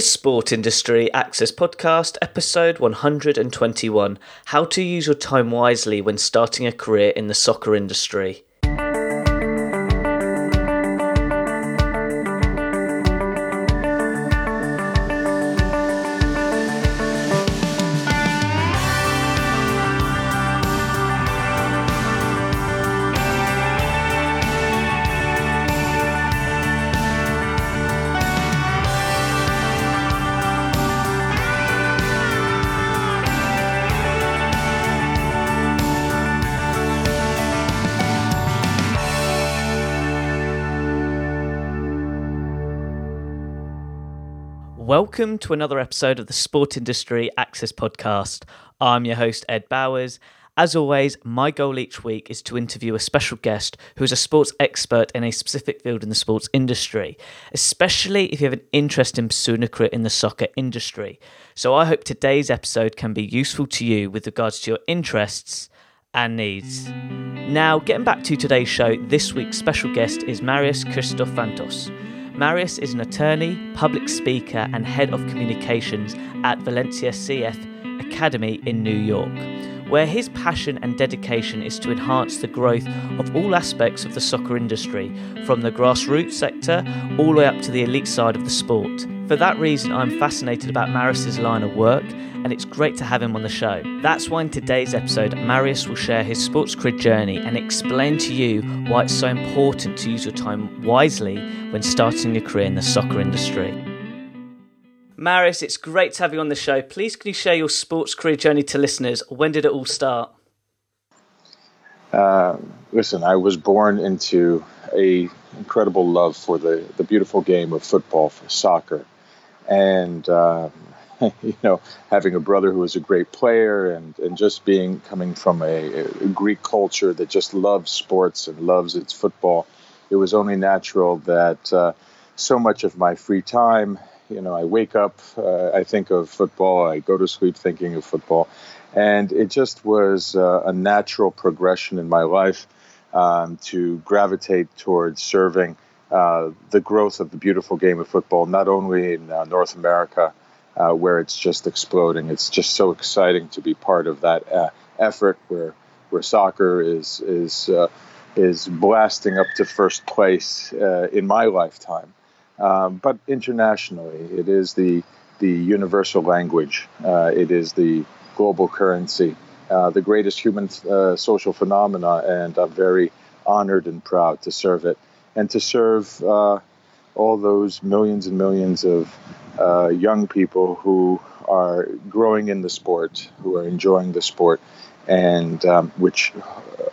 the Sport Industry Access Podcast, episode 121 How to Use Your Time Wisely When Starting a Career in the Soccer Industry. Welcome to another episode of the Sport Industry Access Podcast. I'm your host, Ed Bowers. As always, my goal each week is to interview a special guest who is a sports expert in a specific field in the sports industry, especially if you have an interest in pursuing a career in the soccer industry. So I hope today's episode can be useful to you with regards to your interests and needs. Now, getting back to today's show, this week's special guest is Marios Christos Sfantos. Marios is an attorney, public speaker, and head of communications at Valencia CF Academy in New York, where his passion and dedication is to enhance the growth of all aspects of the soccer industry, from the grassroots sector all the way up to the elite side of the sport. For that reason, I'm fascinated about Marios's line of work, and it's great to have him on the show. That's why in today's episode, Marios will share his sports career journey and explain to you why it's so important to use your time wisely when starting a career in the soccer industry. Marios, it's great to have you on the show. Please, can you share your sports career journey to listeners? When did it all start? Uh, listen, I was born into a incredible love for the, the beautiful game of football, for soccer and um, you know having a brother who was a great player and, and just being coming from a, a, Greek culture that just loves sports and loves its football, it was only natural that uh, so much of my free time, you know, I wake up, uh, I think of football, I go to sleep thinking of football, and it just was uh, a natural progression in my life um, to gravitate towards serving uh, the growth of the beautiful game of football, not only in uh, North America, uh, where it's just exploding. It's just so exciting to be part of that uh, effort where where soccer is is is blasting up to first place in my lifetime. Um, but internationally, it is the the universal language. it is the global currency, the greatest human social phenomena, and I'm very honored and proud to serve it and to serve uh, all those millions and millions of uh, young people who are growing in the sport, who are enjoying the sport, and um, which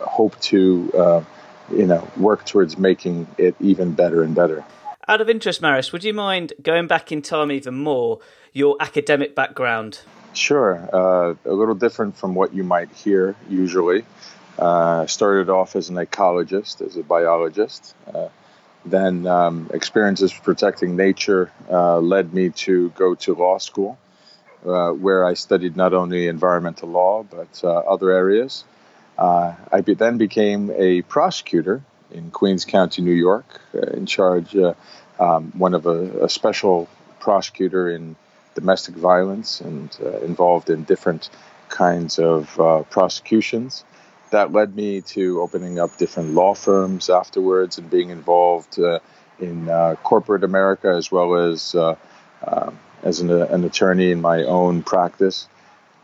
hope to, uh, you know, work towards making it even better and better. Out of interest, Maris, would you mind going back in time even more, your academic background? Sure. Uh, a little different from what you might hear usually. Uh, started off as an ecologist, as a biologist. Uh, then um, experiences protecting nature uh, led me to go to law school, uh, where I studied not only environmental law but uh, other areas. I be- then became a prosecutor in Queens County, New York, in charge, um, one of a, a, special prosecutor in domestic violence and involved in different kinds of prosecutions that led me to opening up different law firms afterwards and being involved uh, in uh, corporate America as well as uh, um, as an, an, attorney in my own practice.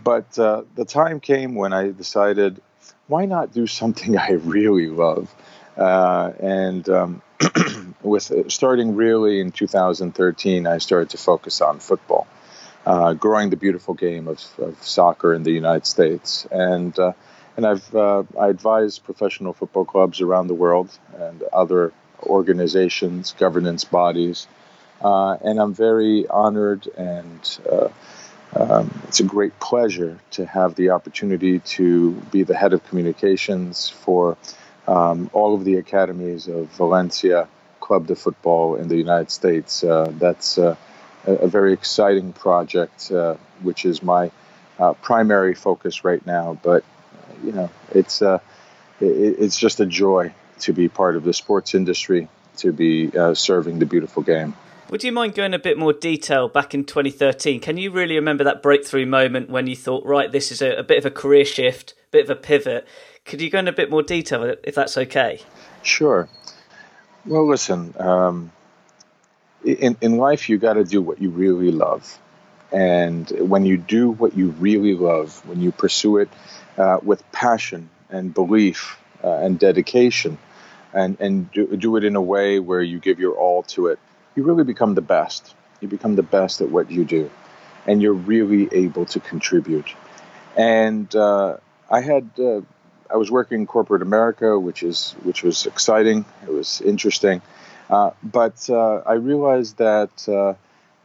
But uh, the time came when I decided, why not do something I really love? Uh, and um, with starting really in 2013, I started to focus on football. Uh, growing the beautiful game of, of, soccer in the United States. And uh, and I've uh, I advise professional football clubs around the world and other organizations, governance bodies, uh, and I'm very honored and uh, um, it's a great pleasure to have the opportunity to be the head of communications for um, all of the academies of Valencia Club de Football in the United States. Uh, that's uh, a, a, very exciting project, uh, which is my primary focus right now, but you know, it's uh, it, it's just a joy to be part of the sports industry, to be uh, serving the beautiful game. Would you mind going a bit more detail back in 2013? Can you really remember that breakthrough moment when you thought, right, this is a, a bit of a career shift, bit of a pivot? Could you go in a bit more detail if that's okay? Sure. Well, listen, um, in, in life, you got to do what you really love. And when you do what you really love, when you pursue it uh, with passion and belief uh, and dedication, and, and do, do it in a way where you give your all to it, you really become the best. You become the best at what you do, and you're really able to contribute. And uh, I had uh, I was working in corporate America, which is which was exciting. It was interesting, uh, but uh, I realized that uh,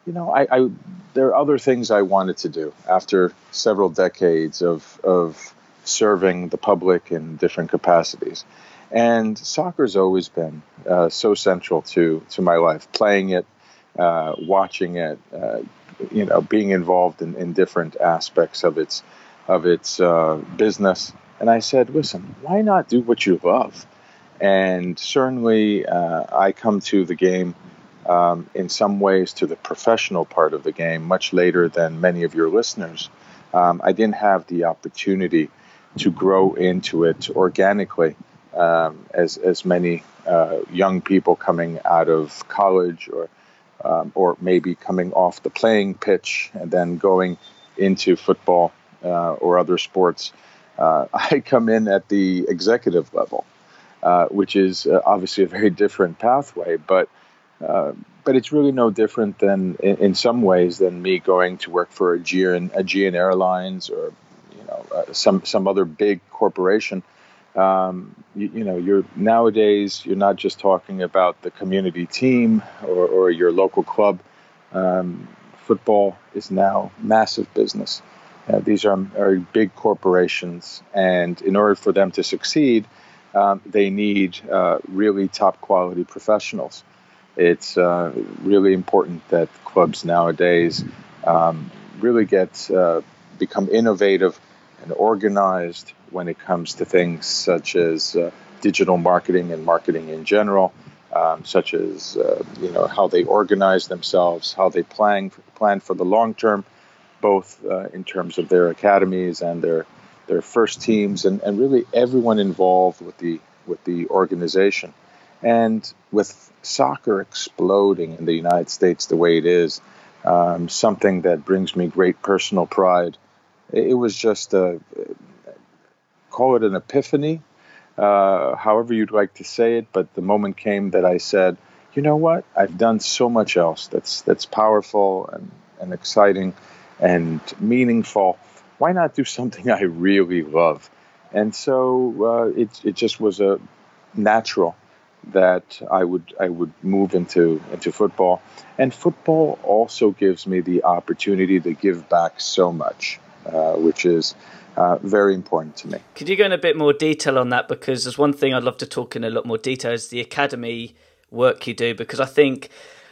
you know I, I, there are other things I wanted to do after several decades of of serving the public in different capacities. And soccer's always been uh, so central to to my life. Playing it, uh, watching it, uh, you know, being involved in, in different aspects of its of its uh, business. And I said, listen, why not do what you love? And certainly, uh, I come to the game um, in some ways to the professional part of the game much later than many of your listeners. Um, I didn't have the opportunity to grow into it organically um, as as many uh, young people coming out of college or um, or maybe coming off the playing pitch and then going into football uh, or other sports. Uh, I come in at the executive level, uh, which is uh, obviously a very different pathway, but. Uh, but it's really no different than, in, in, some ways, than me going to work for a Aegean, Aegean Airlines or, you know, some some other big corporation um, you, you, know, you're nowadays you're not just talking about the community team or, or your local club. Um, football is now massive business. Uh, these are, are big corporations, and in order for them to succeed, um, they need uh, really top quality professionals. It's uh, really important that clubs nowadays um, really get uh, become innovative and organized when it comes to things such as uh, digital marketing and marketing in general, um, such as uh, you know how they organize themselves, how they plan plan for the long term, both uh, in terms of their academies and their their first teams, and, and really everyone involved with the with the organization. And with soccer exploding in the United States the way it is, um, something that brings me great personal pride. It was just a, call it an epiphany, uh, however you'd like to say it. But the moment came that I said, you know what? I've done so much else that's that's powerful and, and exciting and meaningful. Why not do something I really love? And so uh, it it just was a natural that I would I would move into into football. And football also gives me the opportunity to give back so much, uh, which is uh, very important to me. Could you go in a bit more detail on that? Because there's one thing I'd love to talk in a lot more detail is the academy work you do. Because I think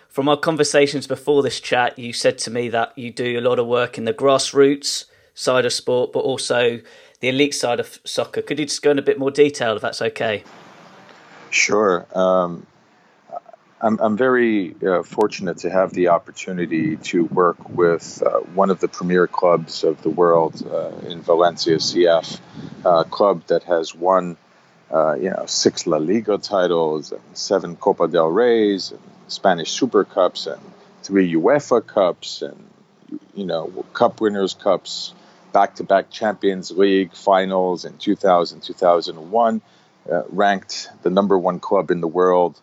from our conversations before this chat, you said to me that you do a lot of work in the grassroots side of sport, but also the elite side of soccer. Could you just go in a bit more detail if that's okay? Sure. Um, I'm, I'm very uh, fortunate to have the opportunity to work with uh, one of the premier clubs of the world uh, in Valencia CF, a club that has won, uh, you know, six La Liga titles and seven Copa del Rey's and Spanish Super Cups and three UEFA Cups and you know Cup Winners' Cups, back-to-back Champions League finals in 2000, 2001, uh, ranked the number one club in the world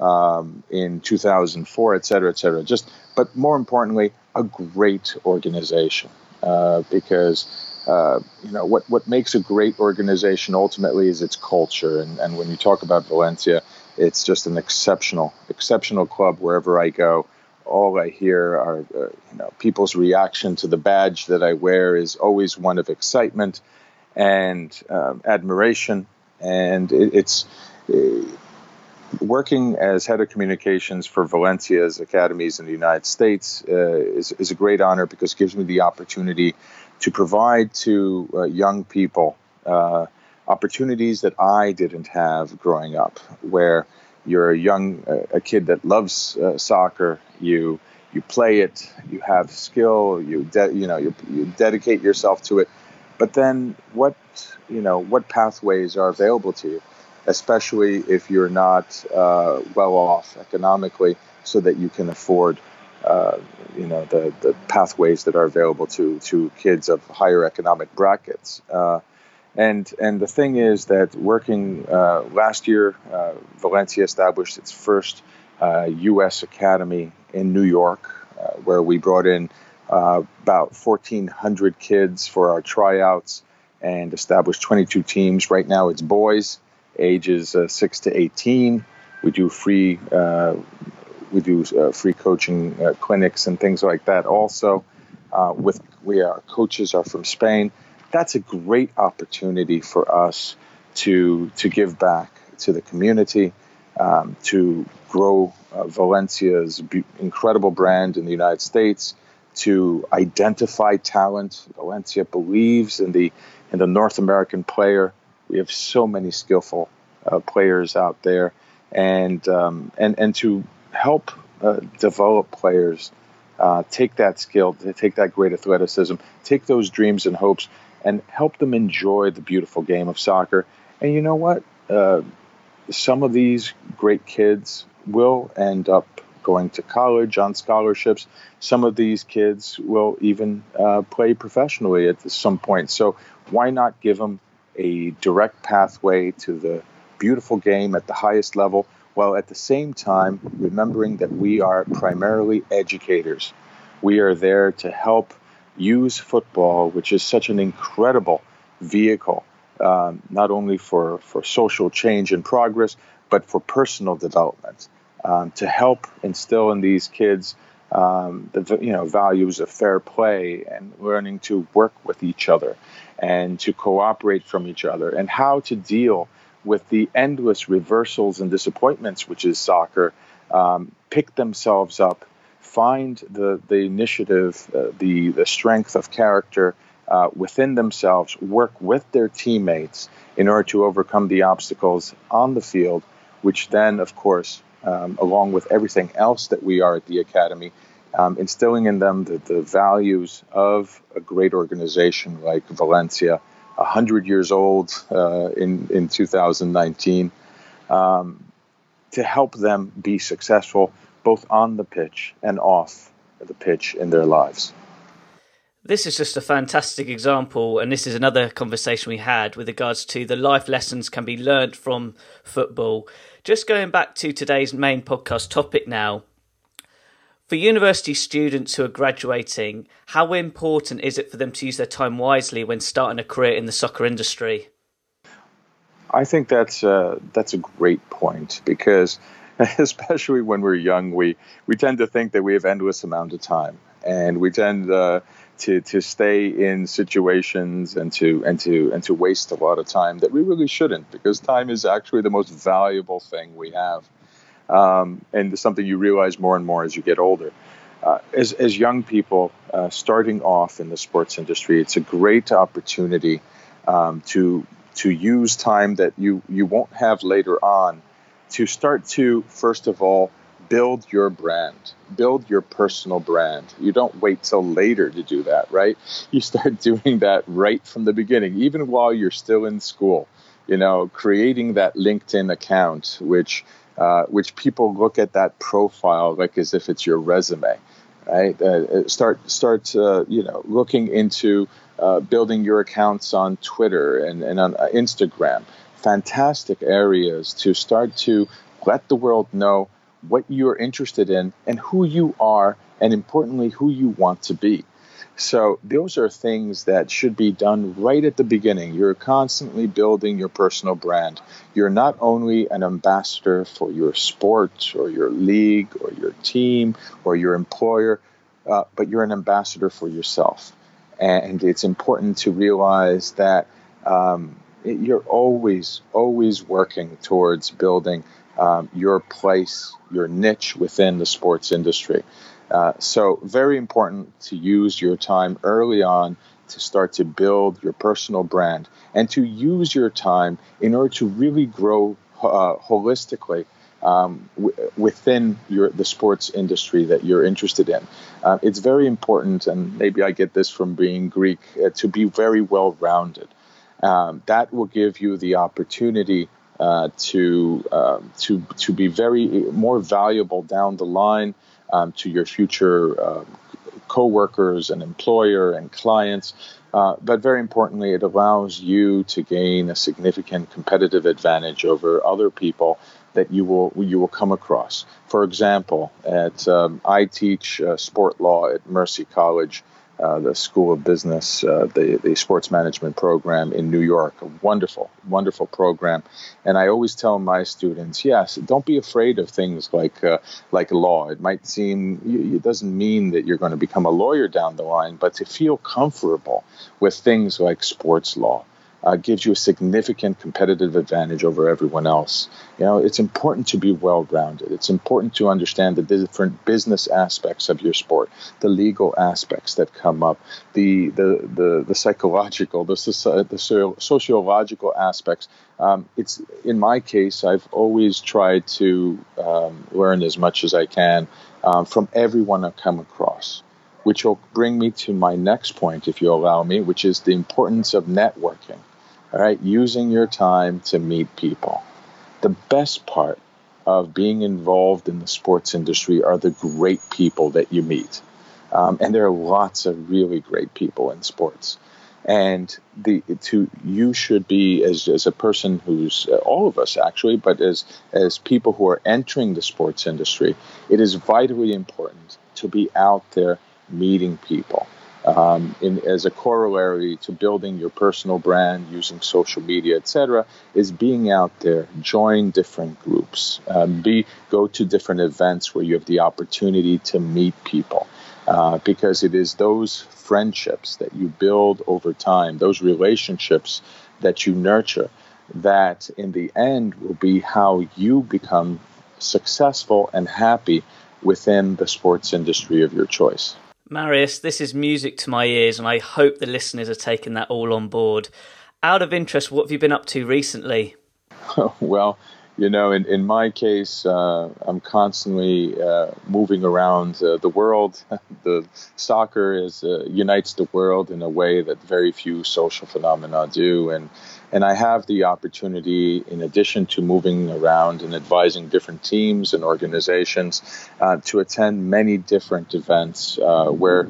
um, in 2004, et cetera, et cetera. Just, but more importantly, a great organization uh, because uh, you know what what makes a great organization ultimately is its culture. And, and when you talk about Valencia, it's just an exceptional exceptional club wherever I go. All I hear are uh, you know people's reaction to the badge that I wear is always one of excitement and um, admiration, and it, it's working as head of communications for Valencia's academies in the United States uh, is, is, a great honor because it gives me the opportunity to provide to uh, young people uh, opportunities that I didn't have growing up, where you're a young a kid that loves uh, soccer You you play it, you have skill, you de- you know you, you dedicate yourself to it. But then what you know what pathways are available to you, especially if you're not uh, well off economically, so that you can afford uh, you know the the pathways that are available to to kids of higher economic brackets. Uh, and and the thing is that working uh, last year, uh, Valencia established its first U.S. Uh, academy in New York, uh, where we brought in uh, about 1,400 kids for our tryouts and established 22 teams. Right now, it's boys ages six to 18. We do free we do uh, free coaching uh, clinics and things like that. Also, uh, with we our coaches are from Spain. That's a great opportunity for us to to give back to the community, um, to grow uh, Valencia's incredible brand in the United States, to identify talent. Valencia believes in the in the North American player. We have so many skillful uh, players out there, and um, and and to help uh, develop players uh, take that skill, take that great athleticism, take those dreams and hopes, and help them enjoy the beautiful game of soccer. And you know what? Uh, some of these great kids will end up going to college on scholarships. Some of these kids will even uh, play professionally at some point. So why not give them a direct pathway to the beautiful game at the highest level? while at the same time remembering that we are primarily educators. We are there to help use football, which is such an incredible vehicle, um, not only for, for social change and progress, but for personal development, um, to help instill in these kids um, the you know values of fair play and learning to work with each other and to cooperate from each other and how to deal with the endless reversals and disappointments, which is soccer, um, pick themselves up, find the, the initiative, uh, the, the strength of character uh, within themselves, work with their teammates in order to overcome the obstacles on the field, which then, of course, um, along with everything else that we are at the Academy, um, instilling in them the, the values of a great organization like Valencia 100 years old uh, in, in 2019, um, to help them be successful both on the pitch and off the pitch in their lives. This is just a fantastic example, and this is another conversation we had with regards to the life lessons can be learned from football. Just going back to today's main podcast topic now, for university students who are graduating, how important is it for them to use their time wisely when starting a career in the soccer industry? I think that's a, that's a great point because, especially when we're young, we, we tend to think that we have endless amount of time, and we tend uh, to to stay in situations and to and to and to waste a lot of time that we really shouldn't because time is actually the most valuable thing we have um, and something you realize more and more as you get older. Uh, as, as young people uh, starting off in the sports industry, it's a great opportunity um, to to use time that you you won't have later on to start to first of all build your brand, build your personal brand. You don't wait till later to do that, right? You start doing that right from the beginning, even while you're still in school. You know, creating that LinkedIn account, which uh, which people look at that profile like as if it's your resume, right? Uh, uh, start start uh, you know looking into uh, building your accounts on Twitter and, and on Instagram. Fantastic areas to start to let the world know what you're interested in and who you are, and importantly, who you want to be. So those are things that should be done right at the beginning. You're constantly building your personal brand. You're not only an ambassador for your sport or your league or your team or your employer, uh, but you're an ambassador for yourself. And it's important to realize that um, you're always, always working towards building um, your place, your niche within the sports industry. Uh, so, very important to use your time early on to start to build your personal brand and to use your time in order to really grow uh, holistically um, w- within your the sports industry that you're interested in. Uh, it's very important, and maybe I get this from being Greek, uh, to be very well rounded. Um, that will give you the opportunity uh, to um, to to be very more valuable down the line um, to your future uh, co-workers and employer and clients. Uh, but very importantly, it allows you to gain a significant competitive advantage over other people that you will you will come across. For example, at um, I teach uh, sport law at Mercy College uh, the School of Business, uh, the, the sports management program in New York. A wonderful, wonderful program. And I always tell my students, yes, don't be afraid of things like uh, like law. It might seem it doesn't mean that you're going to become a lawyer down the line, but to feel comfortable with things like sports law uh, gives you a significant competitive advantage over everyone else. You know, it's important to be well rounded. It's important to understand the different business aspects of your sport, the legal aspects that come up, the the the, the psychological, the, the sociological aspects. Um, it's in my case, I've always tried to um, learn as much as I can um, from everyone I come across which will bring me to my next point, if you allow me, which is the importance of networking. All right, using your time to meet people. The best part of being involved in the sports industry are the great people that you meet. Um, and there are lots of really great people in sports. And the to you should be as, as a person who's uh, all of us actually, but as as people who are entering the sports industry, it is vitally important to be out there meeting people. Um, in, as a corollary to building your personal brand using social media, etc., is being out there, join different groups, um, be go to different events where you have the opportunity to meet people, uh, because it is those friendships that you build over time, those relationships that you nurture, that in the end will be how you become successful and happy within the sports industry of your choice. Marios, this is music to my ears, and I hope the listeners are taking that all on board. Out of interest, what have you been up to recently? well, you know, in, in my case, uh, I'm constantly uh, moving around uh, the world. the soccer is uh, unites the world in a way that very few social phenomena do, and and I have the opportunity, in addition to moving around and advising different teams and organizations, uh, to attend many different events uh, where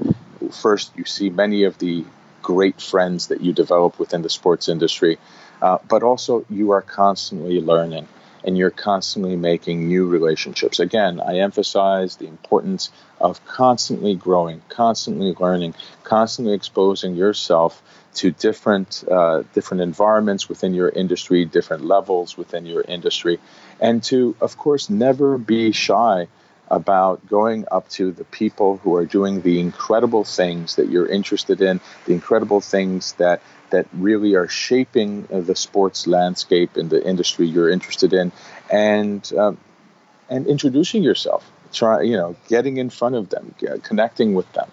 first you see many of the great friends that you develop within the sports industry, uh, but also you are constantly learning and you're constantly making new relationships. Again, I emphasize the importance of constantly growing, constantly learning, constantly exposing yourself to different uh, different environments within your industry, different levels within your industry, and to, of course, never be shy about going up to the people who are doing the incredible things that you're interested in, the incredible things that that really are shaping uh, the sports landscape in the industry you're interested in, and um, and introducing yourself. Try, you know, getting in front of them, connecting with them.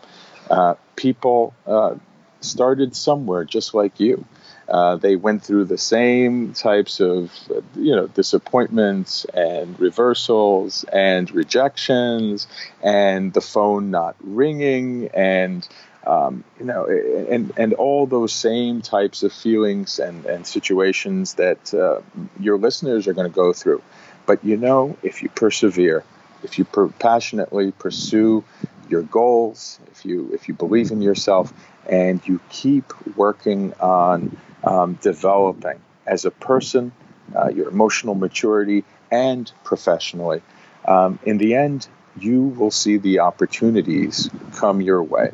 Uh, people uh, started somewhere, just like you. Uh, they went through the same types of, you know, disappointments and reversals and rejections and the phone not ringing and um, you know, and and all those same types of feelings and and situations that uh, your listeners are going to go through. But you know, if you persevere, if you per- passionately pursue your goals, if you if you believe in yourself, and you keep working on um, developing as a person, uh, your emotional maturity, and professionally. Um, in the end, you will see the opportunities come your way.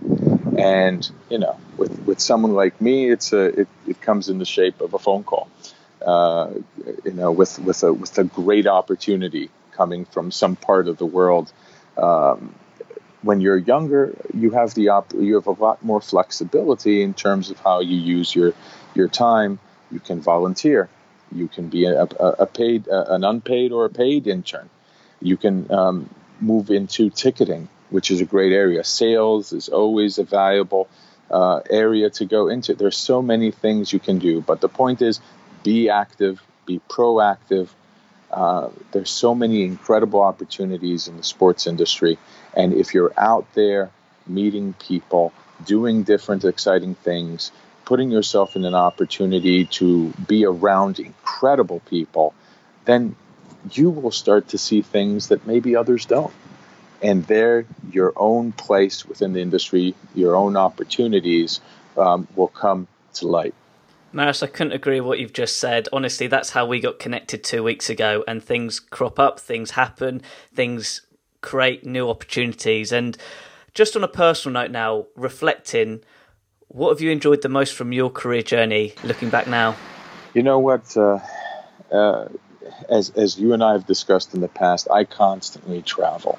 And you know, with with someone like me, it's a it, it comes in the shape of a phone call. Uh, you know, with with a with a great opportunity coming from some part of the world um, when you're younger, you have the op- you have a lot more flexibility in terms of how you use your your time. You can volunteer. You can be a, a, a paid, a, an unpaid or a paid intern. You can um, move into ticketing, which is a great area. Sales is always a valuable uh, area to go into. There's so many things you can do, but the point is, be active, be proactive, Uh, there's so many incredible opportunities in the sports industry, and if you're out there meeting people, doing different exciting things, putting yourself in an opportunity to be around incredible people, then you will start to see things that maybe others don't. And there, your own place within the industry, your own opportunities um, will come to light. Maris, I couldn't agree with what you've just said. Honestly, that's how we got connected two weeks ago, and things crop up, things happen, things create new opportunities. And just on a personal note now, reflecting, what have you enjoyed the most from your career journey looking back now? You know what? Uh, uh, as, as you and I have discussed in the past, I constantly travel.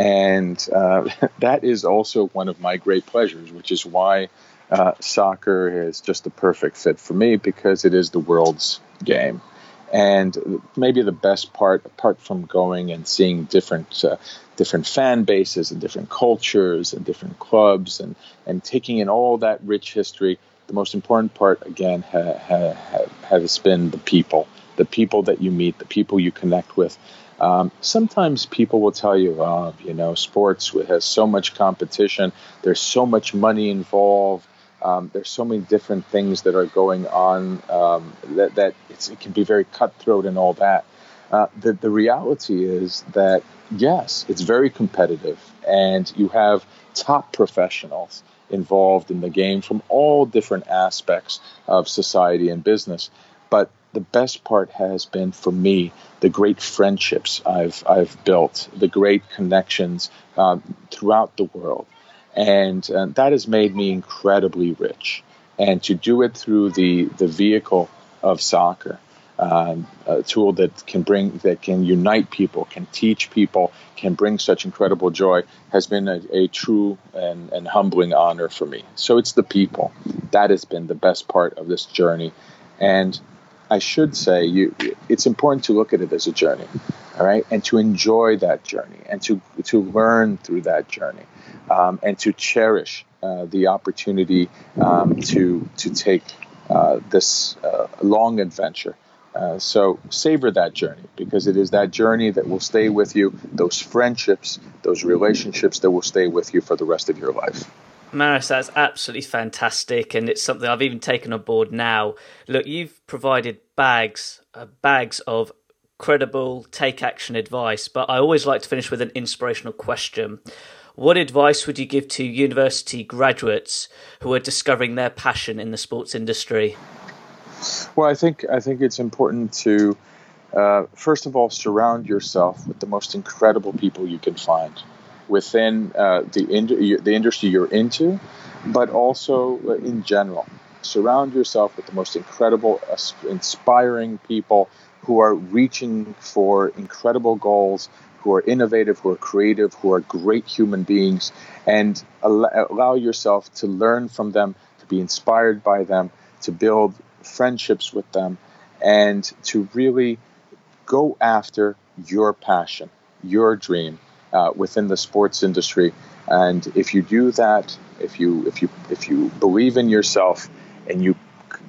And uh, that is also one of my great pleasures, which is why uh, soccer is just the perfect fit for me because it is the world's game. And maybe the best part, apart from going and seeing different uh, different fan bases and different cultures and different clubs and, and taking in all that rich history, the most important part again ha, ha, ha, has been the people, the people that you meet, the people you connect with. Um, sometimes people will tell you, oh, you know, sports has so much competition, there's so much money involved, um, there's so many different things that are going on um, that, that it can be very cutthroat and all that. Uh, the, the reality is that, yes, it's very competitive, and you have top professionals involved in the game from all different aspects of society and business. But the best part has been for me the great friendships I've, I've built, the great connections um, throughout the world and uh, that has made me incredibly rich. And to do it through the the vehicle of soccer, um, a tool that can bring that can unite people, can teach people, can bring such incredible joy, has been a, a true and, and humbling honor for me. So it's the people that has been the best part of this journey, and I should say you it's important to look at it as a journey, all right, and to enjoy that journey and to to learn through that journey um, and to cherish uh, the opportunity um, to to take uh, this uh, long adventure. Uh, so savor that journey because it is that journey that will stay with you. Those friendships, those relationships that will stay with you for the rest of your life. Maris, that's absolutely fantastic, and it's something I've even taken on board now. Look, you've provided bags, uh, bags of credible take action advice, but I always like to finish with an inspirational question. What advice would you give to university graduates who are discovering their passion in the sports industry? Well, I think I think it's important to uh, first of all surround yourself with the most incredible people you can find within uh, the the industry you're into, but also in general. Surround yourself with the most incredible, uh, inspiring people who are reaching for incredible goals who are innovative, who are creative, who are great human beings, and allow yourself to learn from them, to be inspired by them, to build friendships with them, and to really go after your passion, your dream uh, within the sports industry. And if you do that, if you if you if you believe in yourself and you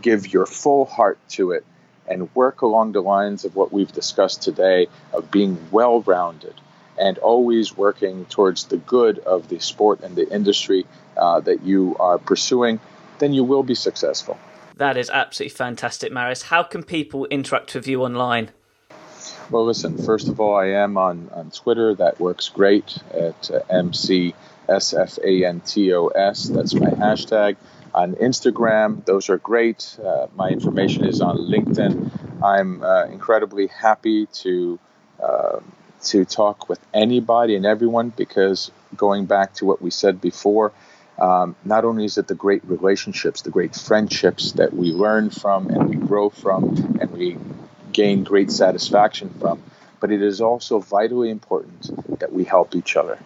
give your full heart to it, and work along the lines of what we've discussed today of being well rounded and always working towards the good of the sport and the industry uh, that you are pursuing, then you will be successful. That is absolutely fantastic, Maris. How can people interact with you online? Well, listen, first of all, I am on, on Twitter. That works great at uh, MCSFANTOS. That's my hashtag on Instagram. Those are great. Uh, my information is on LinkedIn. I'm uh, incredibly happy to uh, to talk with anybody and everyone because going back to what we said before, um, not only is it the great relationships, the great friendships that we learn from and we grow from and we gain great satisfaction from, but it is also vitally important that we help each other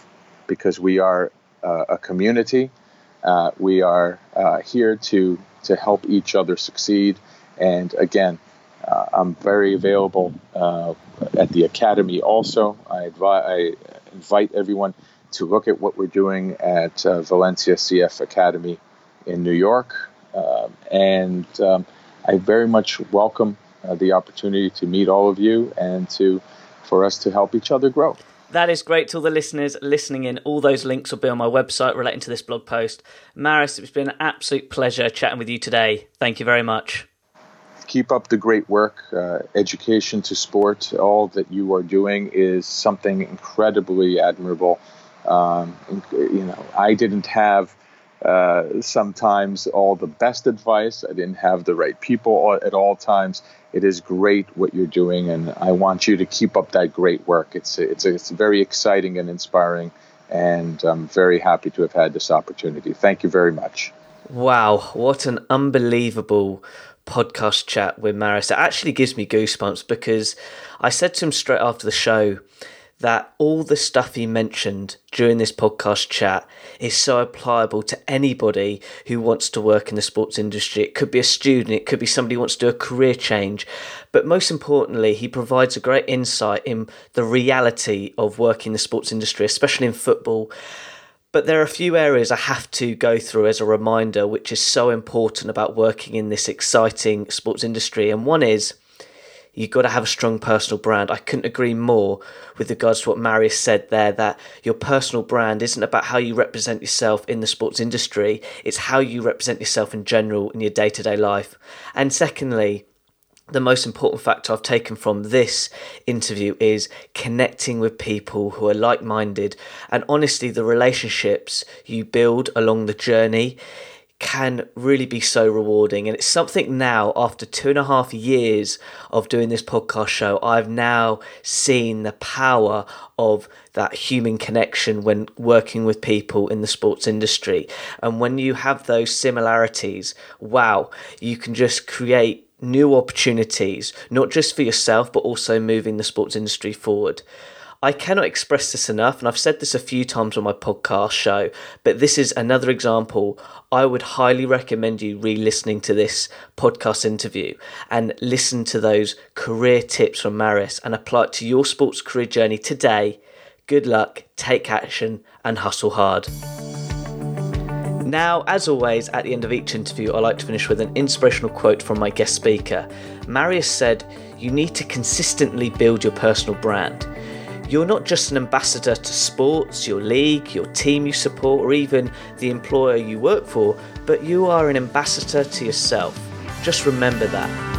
because we are uh, a community uh, we are uh, here to to help each other succeed. And again, uh, I'm very available uh, at the academy. Also, I, advi- I, invite everyone to look at what we're doing at uh, Valencia CF Academy in New York. Um, and um, I very much welcome uh, the opportunity to meet all of you and to for us to help each other grow. That is great to all the listeners listening in. All those links will be on my website relating to this blog post. Maris, it's been an absolute pleasure chatting with you today. Thank you very much. Keep up the great work. Uh, education to sport, all that you are doing is something incredibly admirable. Um, you know, I didn't have uh, sometimes all the best advice. I didn't have the right people at all times. It is great what you're doing, and I want you to keep up that great work. It's it's it's very exciting and inspiring, and I'm very happy to have had this opportunity. Thank you very much. Wow, what an unbelievable podcast chat with Maris. It actually gives me goosebumps because I said to him straight after the show that all the stuff he mentioned during this podcast chat is so applicable to anybody who wants to work in the sports industry. It could be a student, it could be somebody who wants to do a career change. But most importantly, he provides a great insight in the reality of working in the sports industry, especially in football. But there are a few areas I have to go through as a reminder, which is so important about working in this exciting sports industry. And one is you've got to have a strong personal brand. I couldn't agree more with regards to what Marios said there that your personal brand isn't about how you represent yourself in the sports industry, it's how you represent yourself in general in your day to day life. And secondly, the most important factor I've taken from this interview is connecting with people who are like minded. And honestly, the relationships you build along the journey can really be so rewarding. And it's something now, after two and a half years of doing this podcast show, I've now seen the power of that human connection when working with people in the sports industry. And when you have those similarities, wow, you can just create new opportunities, not just for yourself, but also moving the sports industry forward. I cannot express this enough, and I've said this a few times on my podcast show, but this is another example. I would highly recommend you re listening to this podcast interview and listen to those career tips from Maris and apply it to your sports career journey today. Good luck, take action, and hustle hard. Now, as always, at the end of each interview, I like to finish with an inspirational quote from my guest speaker. Marios said, You need to consistently build your personal brand. You're not just an ambassador to sports, your league, your team you support, or even the employer you work for, but you are an ambassador to yourself. Just remember that.